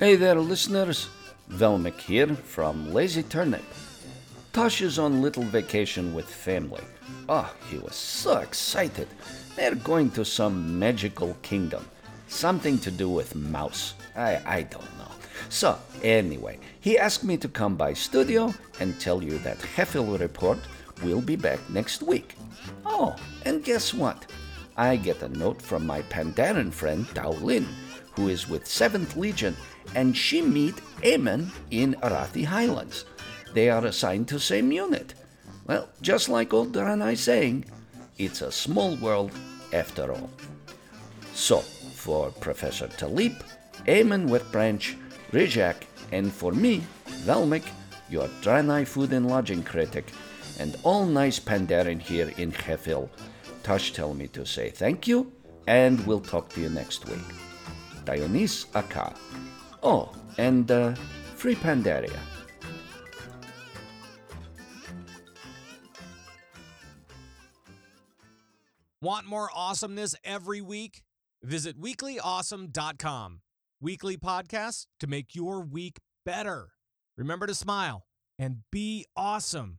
Hey there, listeners. Velmic here from Lazy Turnip. Tosh is on little vacation with family. Oh, he was so excited. They're going to some magical kingdom. Something to do with mouse. I, I don't know. So, anyway, he asked me to come by studio and tell you that Halfhill Report will be back next week. Oh, and guess what? I get a note from my Pandaren friend Dao Lin, who is with 7th Legion, and she meet Eamon in Arathi Highlands. They are assigned to same unit. Well, just like old Draenei saying, it's a small world after all. So, for Professor Taliep, Eamon Wetbranch, Rijak, and for me, Velmic, your Draenei food and lodging critic, and all nice Pandaren here in Halfhill, Tosh tell me to say thank you, and we'll talk to you next week. Dionys Aka. Oh, and uh, free Pandaria. Want more awesomeness every week? Visit weeklyawesome.com. Weekly podcasts to make your week better. Remember to smile and be awesome.